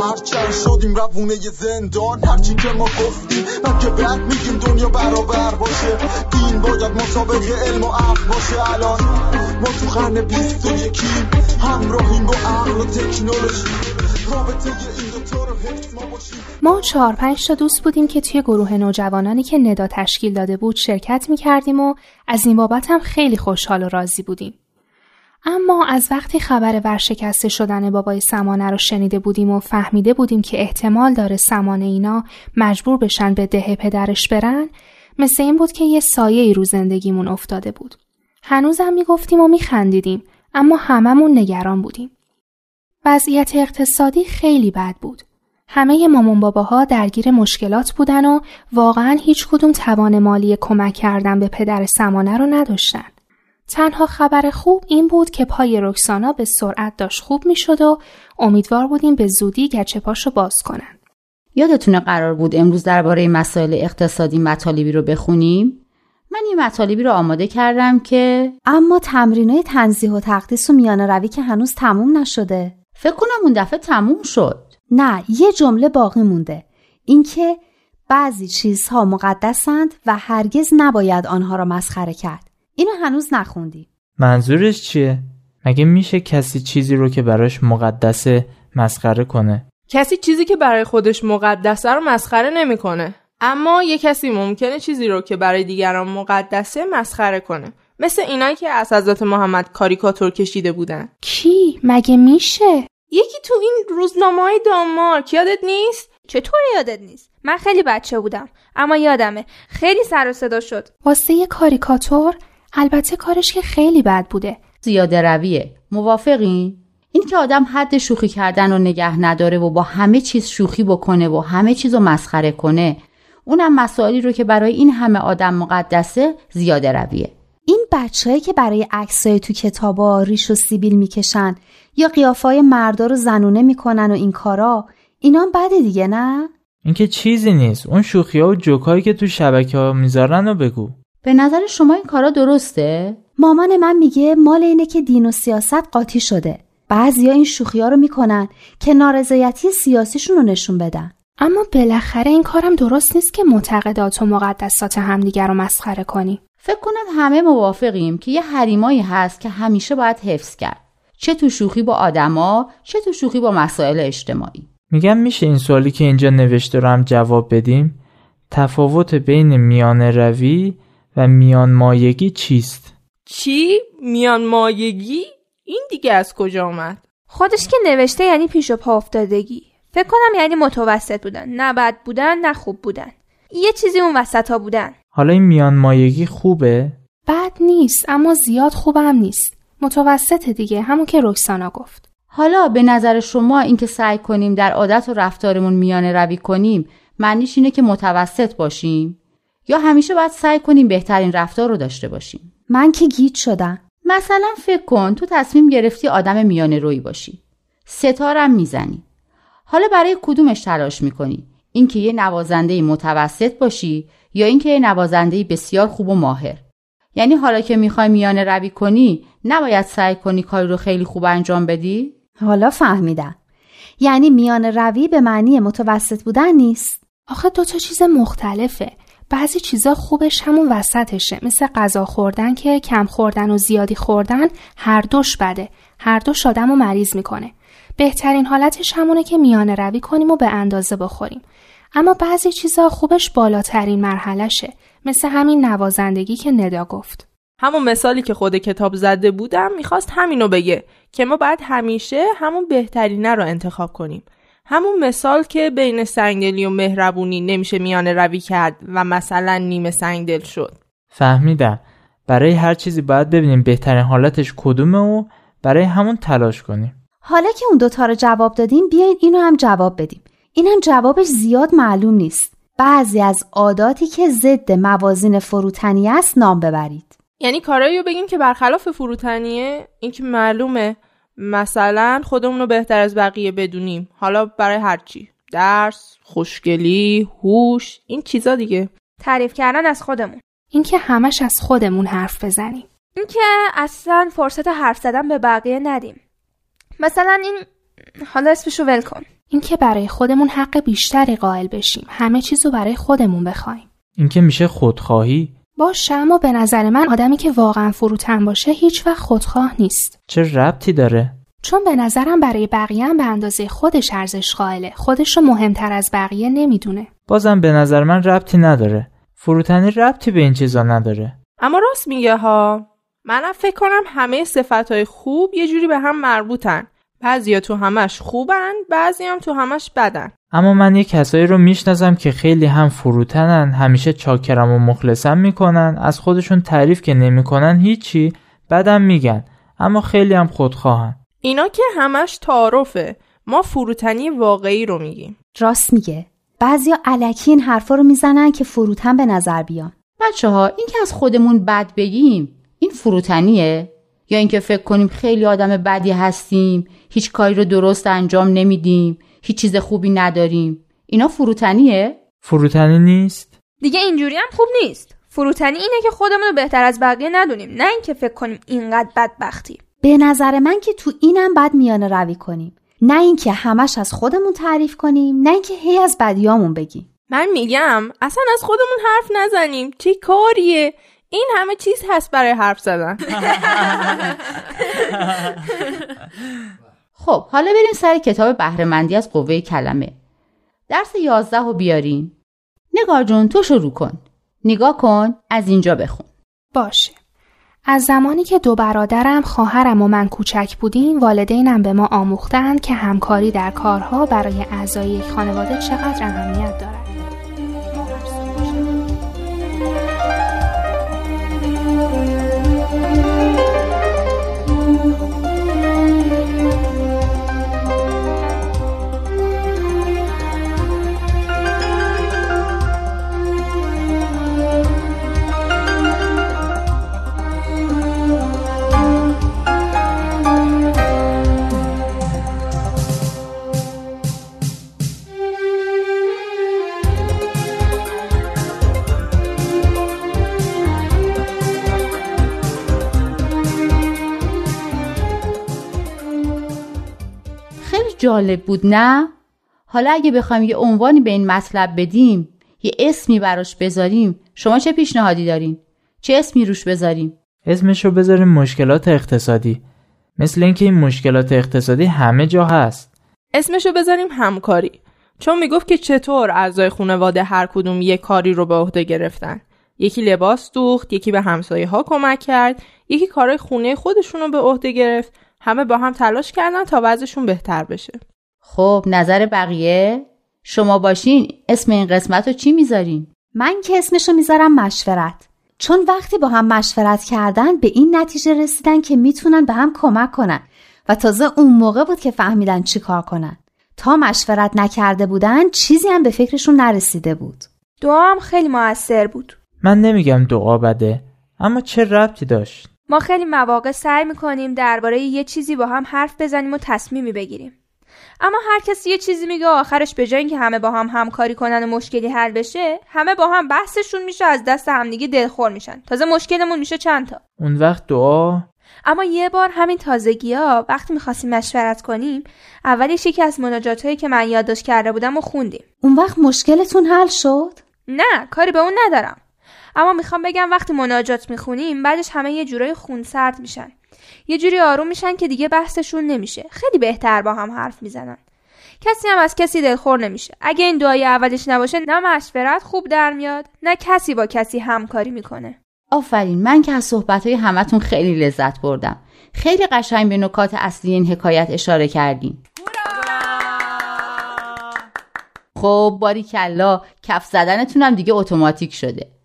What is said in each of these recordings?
هرچند شدیم روونه زندان. هرچی که ما گفتیم من که بعد میگیم دنیا برابر باشه. دین باید مسابق علم و عقل باشه. الان ما تو قرن بیست و یکیم. همراهیم با عقل و تکنولوژی. ما چهار پنج تا دوست بودیم که توی گروه نوجوانانی که ندا تشکیل داده بود شرکت می کردیم و از این بابت هم خیلی خوشحال و راضی بودیم. اما از وقتی خبر ورشکسته شدن بابای سمانه رو شنیده بودیم و فهمیده بودیم که احتمال داره سمانه اینا مجبور بشن به ده پدرش برن مثل این بود که یه سایه ای رو زندگیمون افتاده بود. هنوزم می‌گفتیم و میخندیدیم اما هممون نگران بودیم. وضعیت اقتصادی خیلی بد بود. همه مامان باباها درگیر مشکلات بودن و واقعا هیچ کدوم توان مالی کمک کردن به پدر سمانه رو نداشتن. تنها خبر خوب این بود که پای رکسانا به سرعت داشت خوب می‌شد و امیدوار بودیم به زودی گچه پاشو باز کنن. یادتونه قرار بود امروز درباره مسائل اقتصادی مطالبی رو بخونیم؟ من این مطالبی رو آماده کردم که اما تمرینای تنظیح و تقدیس و میانه روی که هنوز تموم نشده فکر کنم اون دفعه تموم شد. نه یه جمله باقی مونده اینکه بعضی چیزها مقدسند و هرگز نباید آنها را مسخره کرد اینو هنوز نخوندی منظورش چیه؟ مگه میشه کسی چیزی رو که براش مقدسه مسخره کنه؟ کسی چیزی که برای خودش مقدسه رو مسخره نمی‌کنه. اما یه کسی ممکنه چیزی رو که برای دیگران مقدسه مسخره کنه. مثل اینایی که از حضرت محمد کاریکاتور کشیده بودن. کی؟ مگه میشه؟ یکی تو این روزنامه های دانمارک یادت نیست؟ چطور یادت نیست من خیلی بچه بودم اما یادمه خیلی سر و صدا شد واسه یه کاریکاتور البته کارش که خیلی بد بوده زیاده رویه. موافقین؟ این که آدم حد شوخی کردن رو نگه نداره و با همه چیز شوخی بکنه و همه چیز رو مسخره کنه اونم مسائلی رو که برای این همه آدم مقدسه زیاده رویه. این بچههایی که برای عکسای تو کتابا ریش و سیبیل می‌کشن یا قیافای مردا رو زنونه می‌کنن و این کارا اینا بده دیگه نه اینکه چیزی نیست اون شوخی ها و جوکایی که تو شبکه ها می‌ذارن رو بگو به نظر شما این کارا درسته؟ مامان من میگه مال اینه که دین و سیاست قاطی شده بعضیا این شوخی ها رو می‌کنن که نارضایتی سیاسیشون رو نشون بدن اما بالاخره این کارم درست نیست که معتقدات و مقدسات همدیگر رو مسخره کنی فکر کنم همه موافقیم که یه حریمایی هست که همیشه باید حفظ کرد. چه تو شوخی با آدما، چه تو شوخی با مسائل اجتماعی. میگم میشه این سوالی که اینجا نوشته رو هم جواب بدیم؟ تفاوت بین میان روی و میان مایگی چیست؟ چی؟ میان مایگی؟ این دیگه از کجا آمد؟ خودش که نوشته یعنی پیش و پا افتادگی فکر کنم یعنی متوسط بودن نه بد بودن نه خوب بودن یه چیزی اون وسط ها بودن حالا این میان مایگی خوبه؟ بد نیست اما زیاد خوبم نیست متوسط دیگه همون که رکسانا گفت حالا به نظر شما اینکه سعی کنیم در عادت و رفتارمون میانه روی کنیم معنیش اینه که متوسط باشیم یا همیشه باید سعی کنیم بهترین رفتار رو داشته باشیم. من که گیج شدم. مثلا فکر کن تو تصمیم گرفتی آدم میانه روی باشی. ستارم می‌زنی. حالا برای کدومش تلاش می‌کنی؟ اینکه یه نوازنده متوسط باشی یا اینکه یه نوازنده بسیار خوب و ماهر؟ یعنی حالا که می‌خوای میانه روی کنی نباید سعی کنی کاری رو خیلی خوب انجام بدی؟ حالا فهمیدم. یعنی میان روی به معنی متوسط بودن نیست. آخه دوتا چیز مختلفه. بعضی چیزا خوبش همون وسطشه. مثل غذا خوردن که کم خوردن و زیادی خوردن هر دوش بده. هر دوش آدم رو مریض می‌کنه. بهترین حالتش همونه که میانه روی کنیم و به اندازه بخوریم. اما بعضی چیزا خوبش بالاترین مرحلهشه. مثل همین نوازندگی که ندا گفت. همون مثالی که خود کتاب زده بودم می‌خواست همینو بگه که ما باید همیشه همون بهترینه رو انتخاب کنیم. همون مثال که بین سنگدلی و مهربونی نمیشه میانه روی کرد و مثلا نیمه سنگدل شد. فهمیدم. برای هر چیزی باید ببینیم بهترین حالتش کدومه و برای همون تلاش کنیم. حالا که اون دوتا رو جواب دادیم بیاین اینو هم جواب بدیم. این هم جوابش زیاد معلوم نیست. بعضی از عاداتی که ضد موازین فروتنی است نام ببرید. یعنی کارایی رو بگیم که برخلاف فروتنیه؟ این که معلومه. مثلا خودمون رو بهتر از بقیه بدونیم. حالا برای هرچی درس خوشگلی هوش این چیزا دیگه. تعریف کردن از خودمون. اینکه همش از خودمون حرف بزنیم. اینکه اصلا فرصت حرف زدن به بقیه ندیم. مثلا این حالا اسمشو ول کن. اینکه برای خودمون حق بیشتری قائل بشیم. همه چیزو برای خودمون بخوایم. اینکه میشه خودخواهی باشه اما به نظر من آدمی که واقعا فروتن باشه هیچ وقت خودخواه نیست. چه ربطی داره؟ چون به نظرم برای بقیه هم به اندازه خودش ارزش قائله. خودش رو مهمتر از بقیه نمی‌دونه. بازم به نظر من ربطی نداره. فروتنی ربطی به این چیزا نداره. اما راست میگه ها. منم فکر کنم همه صفتهای خوب یه جوری به هم مربوطن. بعضیا تو همش خوبن بعضی هم تو همش بدن. اما من یه کسایی رو می‌شناسم که خیلی هم فروتنن همیشه چاکرم و مخلصم می‌کنن از خودشون تعریف که نمی‌کنن هیچی بدم میگن اما خیلی هم خودخواهن. اینا که همش تعارفه. ما فروتنی واقعی رو میگیم. راست میگه. بعضیا علکی این حرفا رو می‌زنن که فروتن به نظر بیان. بچه ها این که از خودمون بد بگیم این فروتنیه؟ یا اینکه فکر کنیم خیلی آدم بدی هستیم هیچ کاری رو درست انجام نمیدیم هیچ چیز خوبی نداریم. اینا فروتنیه؟ فروتنی نیست؟ دیگه اینجوری هم خوب نیست. فروتنی اینه که خودمون رو بهتر از بقیه ندونیم نه اینکه فکر کنیم اینقدر بدبختیم به نظر من که تو اینم بد میانه روی کنیم. نه اینکه همش از خودمون تعریف کنیم نه اینکه هی از بدیامون بگیم. من میگم اصلا از خودمون حرف نزنیم. چه کاریه؟ این همه چیز هست برای حرف زدن. خب حالا بریم سر کتاب بهرهمندی از قوه کلمه. درس یازده رو بیارین نگار جون تو شروع کن. نگاه کن از اینجا بخون. باشه. از زمانی که دو برادرم خواهرم و من کوچک بودیم والدینم به ما آموختند که همکاری در کارها برای اعضای یک خانواده چقدر اهمیت دارد. جالب بود نه؟ حالا اگه بخوایم یه عنوانی به این مطلب بدیم یه اسمی براش بذاریم شما چه پیشنهادی دارین؟ چه اسمی روش بذاریم؟ اسمش رو بذاریم مشکلات اقتصادی. مثل اینکه این مشکلات اقتصادی همه جا هست. اسمشو بذاریم همکاری. چون می‌گفت که چطور اعضای خانواده هر کدوم یک کاری رو به عهده گرفتن. یکی لباس دوخت یکی به همسایه ها کمک کرد یکی کارهای خونه خودشون رو به عهده گرفت. همه با هم تلاش کردن تا وضعشون بهتر بشه. خب نظر بقیه؟ شما باشین اسم این قسمت رو چی می‌ذارین؟ من که اسمشو می‌ذارم مشورت. چون وقتی با هم مشورت کردن به این نتیجه رسیدن که می‌تونن به هم کمک کنن. و تازه اون موقع بود که فهمیدن چی کار کنن. تا مشورت نکرده بودن چیزی هم به فکرشون نرسیده بود. دعا هم خیلی موثر بود. من نمیگم دعا بده اما چه ربطی داشت؟ ما خیلی مواقع سعی می‌کنیم درباره یه چیزی با هم حرف بزنیم و تصمیمی بگیریم. اما هر کسی یه چیزی میگه و آخرش به جای اینکه همه با هم همکاری کنن و مشکلی حل بشه همه با هم بحثشون میشه از دست همدیگه دلخور میشن. تازه مشکلمون میشه چند تا. اون وقت دعا؟ اما یه بار همین تازگی ها وقتی می‌خواستیم مشورت کنیم اولش یکی از مناجات هایی که من یادداشت کرده بودم و خوندیم. اون وقت مشکلتون حل شد؟ نه کاری به اون ندارم. اما می‌خوام بگم وقتی مناجات می‌خونیم بعدش همه یه جورای خونسرد میشن. یه جوری آروم میشن که دیگه بحثشون نمیشه. خیلی بهتر با هم حرف می‌زنن. کسی هم از کسی دلخور نمیشه. اگه این دعای اولش نباشه نه مشورت خوب در میاد نه کسی با کسی همکاری می‌کنه. آفرین من که از صحبتهای همتون خیلی لذت بردم. خیلی قشنگ به نکات اصلی این حکایت اشاره کردین. خب باری کلا کف زدنتونم دیگه اتوماتیک شده.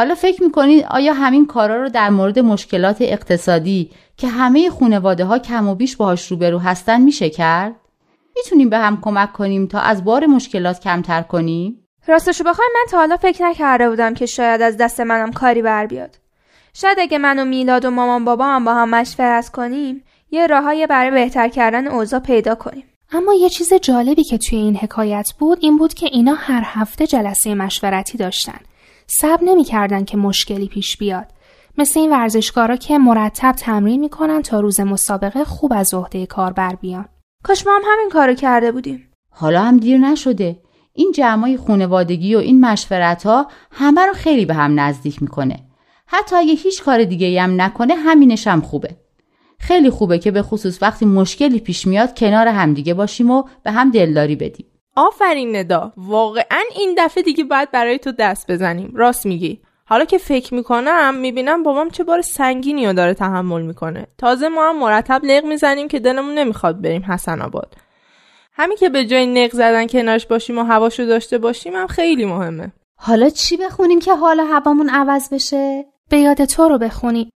حالا فکر می‌کنید آیا همین کارا رو در مورد مشکلات اقتصادی که همه خانواده ها کم و بیش باهاش روبرو هستن میشه کرد؟ می‌تونیم به هم کمک کنیم تا از بار مشکلات کمتر کنیم؟ راستشو بخوای من تا حالا فکر نکرده بودم که شاید از دست منم کاری بر بیاد شاید اگه من و میلاد و مامان بابا هم با هم مشورت کنیم یه راههای برای بهتر کردن اوضاع پیدا کنیم اما یه چیز جالبی که توی این حکایت بود این بود که اینا هر هفته جلسه مشورتی داشتن. صبر نمی‌کردن که مشکلی پیش بیاد. مثل این ورزشکارا که مرتب تمرین می‌کنن تا روز مسابقه خوب از عهده کار بر بیان. کاش ما هم همین کارو کرده بودیم. حالا هم دیر نشده. این جمعای خونوادگی و این مشورت ها همه رو خیلی به هم نزدیک می‌کنه. حتی اگه هیچ کار دیگه هم نکنه همینش هم خوبه. خیلی خوبه که به خصوص وقتی مشکلی پیش میاد کنار همدیگه باشیم و به هم دلداری بدیم. آفرین ندا. واقعا این دفعه دیگه باید برای تو دست بزنیم. راست میگی. حالا که فکر می‌کنم می‌بینم بابام چه بار سنگینی رو داره تحمل می‌کنه. تازه ما هم مرتب لغ می‌زنیم که دلمون نمی‌خواد بریم حسن آباد. همین که به جای نق زدن کنارش باشیم و هواشو داشته باشیم هم خیلی مهمه. حالا چی بخونیم که حال هوامون عوض بشه؟ به یاد تو رو بخونی.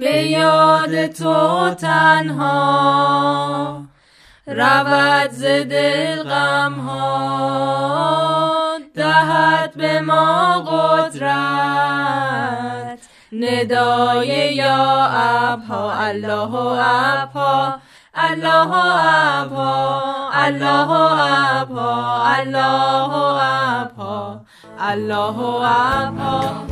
به یاد تو تنها. رود ز دل غم ها دهد به ما قدرت. ندای یا ابها الله ابها الله ابها الله ابها الله ابها الله ابها.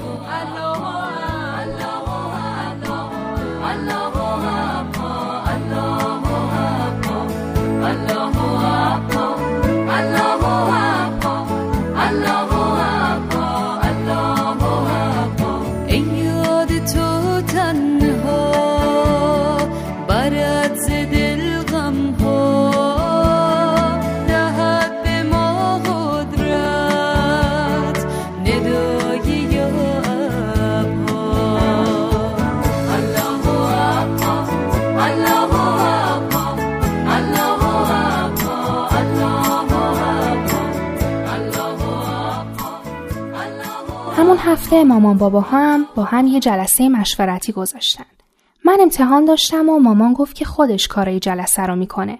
هفته مامان بابا هم با هم یه جلسه مشورتی گذاشتن. من امتحان داشتم و مامان گفت که خودش کارای جلسه رو می‌کنه.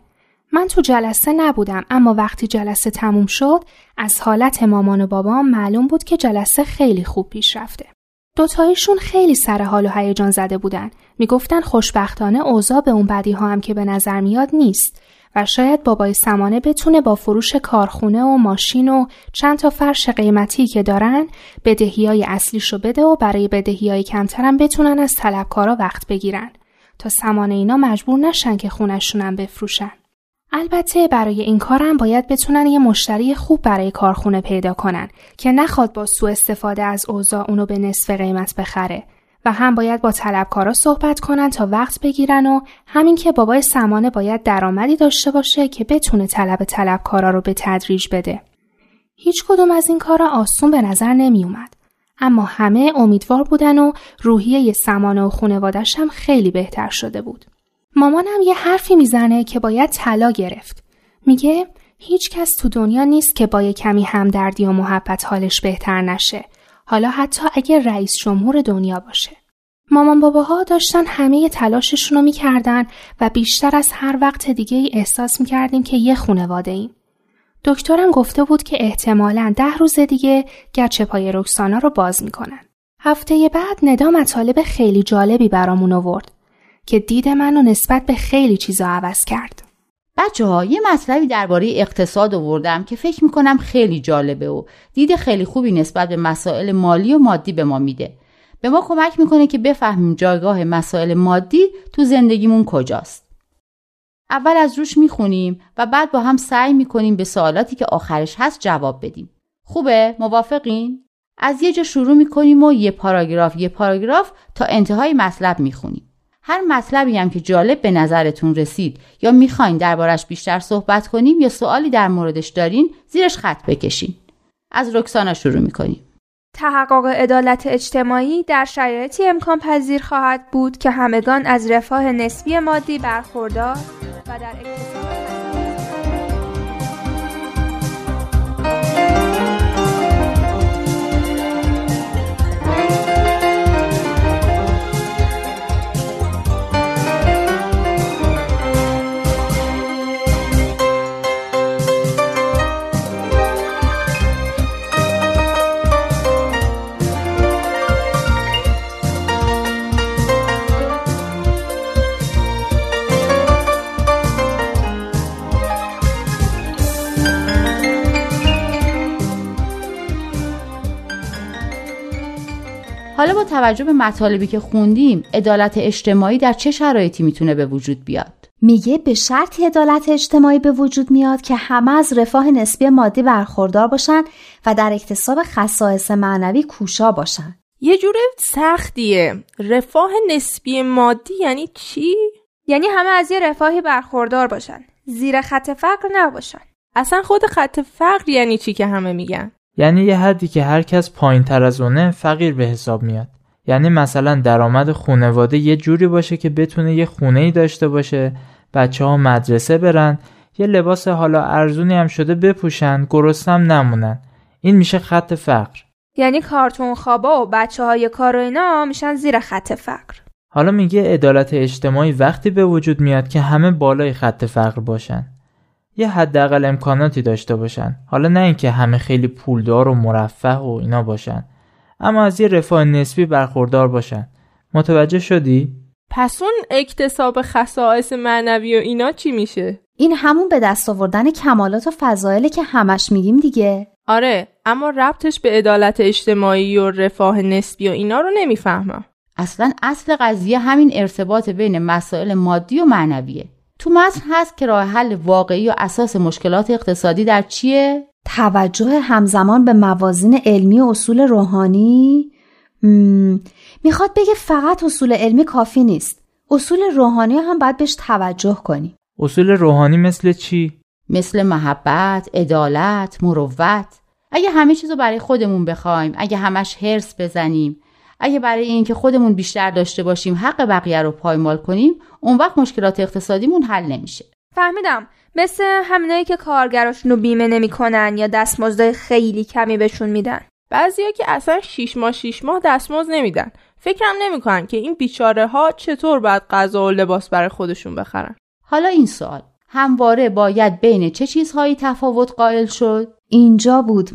من تو جلسه نبودم اما وقتی جلسه تموم شد از حالت مامان و بابام معلوم بود که جلسه خیلی خوب پیش رفته. دوتایشون خیلی سر حال و هیجان زده بودن. می‌گفتن خوشبختانه اوضاع به اون بدی ها هم که به نظر میاد نیست. و شاید بابای سمانه بتونه با فروش کارخونه و ماشین و چند تا فرش قیمتی که دارن بدهی های اصلیشو بده و برای بدهی های کمترم بتونن از طلبکارا وقت بگیرن تا سمانه اینا مجبور نشن که خونشونم بفروشن. البته برای این کارم باید بتونن یه مشتری خوب برای کارخونه پیدا کنن که نخواد با سوء استفاده از اوضاع اونو به نصف قیمت بخره و هم باید با طلبکارا صحبت کنن تا وقت بگیرن و همین که بابای سمانه باید درآمدی داشته باشه که بتونه طلب طلبکارا رو به تدریج بده. هیچ کدوم از این کارا آسون به نظر نمی اومد. اما همه امیدوار بودن و روحیه سمانه و خونوادش هم خیلی بهتر شده بود. مامانم یه حرفی می‌زنه که باید طلا گرفت. میگه هیچ کس تو دنیا نیست که با یه کمی همدردی و محبت حالش بهتر نشه حالا حتی اگه رئیس جمهور دنیا باشه. مامان باباها داشتن همه تلاششون رو می‌کردن و بیشتر از هر وقت دیگه ای احساس می‌کردیم که یه خونواده ایم. دکترم گفته بود که احتمالا ده روز دیگه گچه پای رکسانا رو باز می‌کنن. هفته بعد ندا مطالب خیلی جالبی برامون آورد که دید منو نسبت به خیلی چیزا عوض کرد. بچه ها یه مطلبی درباره اقتصاد آوردم که فکر می‌کنم خیلی جالبه و دید خیلی خوبی نسبت به مسائل مالی و مادی به ما میده. به ما کمک می‌کنه که بفهمیم جایگاه مسائل مادی تو زندگیمون کجاست. اول از روش می‌خونیم و بعد با هم سعی می‌کنیم به سوالاتی که آخرش هست جواب بدیم. خوبه؟ موافقین؟ از یه جا شروع می‌کنیم و یه پاراگراف یه پاراگراف تا انتهای مطلب می‌خونیم. هر مطلبی هم که جالب به نظرتون رسید یا می‌خواین دربارش بیشتر صحبت کنیم یا سوالی در موردش دارین زیرش خط بکشین. از رکسانا شروع می‌کنیم. تحقق عدالت اجتماعی در شرایطی امکان پذیر خواهد بود که همگان از رفاه نسبی مادی برخوردار و در اقتصاد حالا با توجه به مطالبی که خوندیم عدالت اجتماعی در چه شرایطی می‌تونه به وجود بیاد؟ میگه به شرطی عدالت اجتماعی به وجود میاد که همه از رفاه نسبی مادی برخوردار باشن و در اکتساب خصائص معنوی کوشا باشن. یه جور سختیه. رفاه نسبی مادی یعنی چی؟ یعنی همه از یه رفاهی برخوردار باشن. زیر خط فقر نباشن. اصلا خود خط فقر یعنی چی که همه میگن؟ یعنی یه حدی که هر کس پایین تر از اونه فقیر به حساب میاد. یعنی مثلا درآمد خونواده یه جوری باشه که بتونه یه خونه ای داشته باشه بچه ها مدرسه برن یه لباس حالا ارزونی هم شده بپوشن گرستم نمونن. این میشه خط فقر. یعنی کارتون خوابا و بچه های کار و اینا میشن زیر خط فقر. حالا میگه عدالت اجتماعی وقتی به وجود میاد که همه بالای خط فقر باشن. یه حداقل امکاناتی داشته باشن. حالا نه اینکه همه خیلی پولدار و مرفه و اینا باشن اما از یه رفاه نسبی برخوردار باشن. متوجه شدی؟ پس اون اکتساب خصائص معنوی و اینا چی میشه؟ این همون به دست آوردن کمالات و فضایله که همش میگیم دیگه. آره اما ربطش به عدالت اجتماعی و رفاه نسبی و اینا رو نمی‌فهمم. اصلا اصل قضیه همین ارتباط بین مسائل مادی و معنویه. تو متن هست که راه حل واقعی و اساس مشکلات اقتصادی در چیه؟ توجه همزمان به موازین علمی و اصول روحانی؟ می‌خواد بگه فقط اصول علمی کافی نیست. اصول روحانی هم باید بهش توجه کنی اصول روحانی مثل چی؟ مثل محبت، عدالت، مروت. اگه همه چیزو برای خودمون بخوایم اگه همش هرس بزنیم. اگه برای اینکه خودمون بیشتر داشته باشیم حق بقیه رو پایمال کنیم اون وقت مشکلات اقتصادیمون حل نمیشه. فهمیدم. مثل همینایی که کارگراشون رو بیمه نمی‌کنن یا دستمزد خیلی کمی بهشون میدن. بعضیا که اصلا شیش ماه شیش ماه دستمزد نمیدن. فکرم نمی‌کنن که این بیچاره ها چطور باید غذا و لباس برای خودشون بخرن. حالا این سوال. همواره باید بین چه چیزهایی تفاوت قائل شد؟ اینجا بود.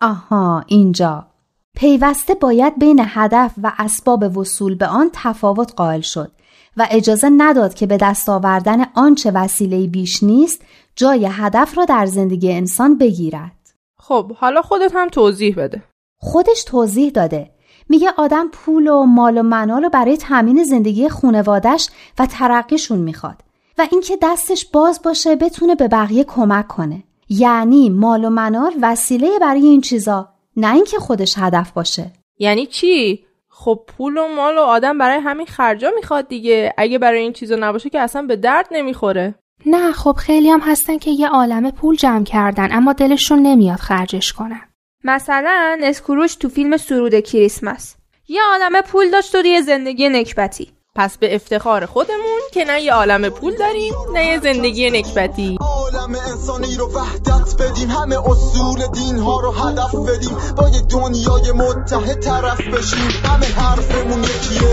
آها اینجا. پیوسته باید بین هدف و اسباب وصول به آن تفاوت قائل شد و اجازه نداد که به دست آوردن آنچه وسیله بیش نیست جای هدف را در زندگی انسان بگیرد. خب حالا خودت هم توضیح بده. خودش توضیح داده. میگه آدم پول و مال و منال برای تامین زندگی خونوادش و ترقیشون می‌خواد و اینکه دستش باز باشه بتونه به بقیه کمک کنه. یعنی مال و منال وسیله برای این چیزا نه اینکه خودش هدف باشه. یعنی چی؟ خب پول و مال و آدم برای همین خرجا می‌خواد دیگه. اگه برای این چیزا نباشه که اصلا به درد نمی‌خوره. نه خب خیلی هم هستن که یه عالم پول جمع کردن اما دلشون نمیاد خرجش کنن. مثلا اسکروش تو فیلم سرود کریسمس. یه عالم پول داشت و یه زندگی نکبتی. پس به افتخار خودمون که نه یه عالم پول داریم نه یه زندگی نکبتی. عالم انسانی رو وحدت بدیم همه اصول دین ها رو هدف بدیم با یه دنیای متحد طرف بشیم. همه حرفمون یکیه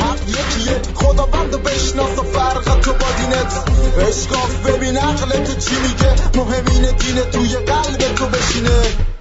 حق یکیه. خدا بند بشناس و فرق تو با دینت. اشکاف ببین عقل تو چی میگه مهمین دین توی قلب تو بشینه.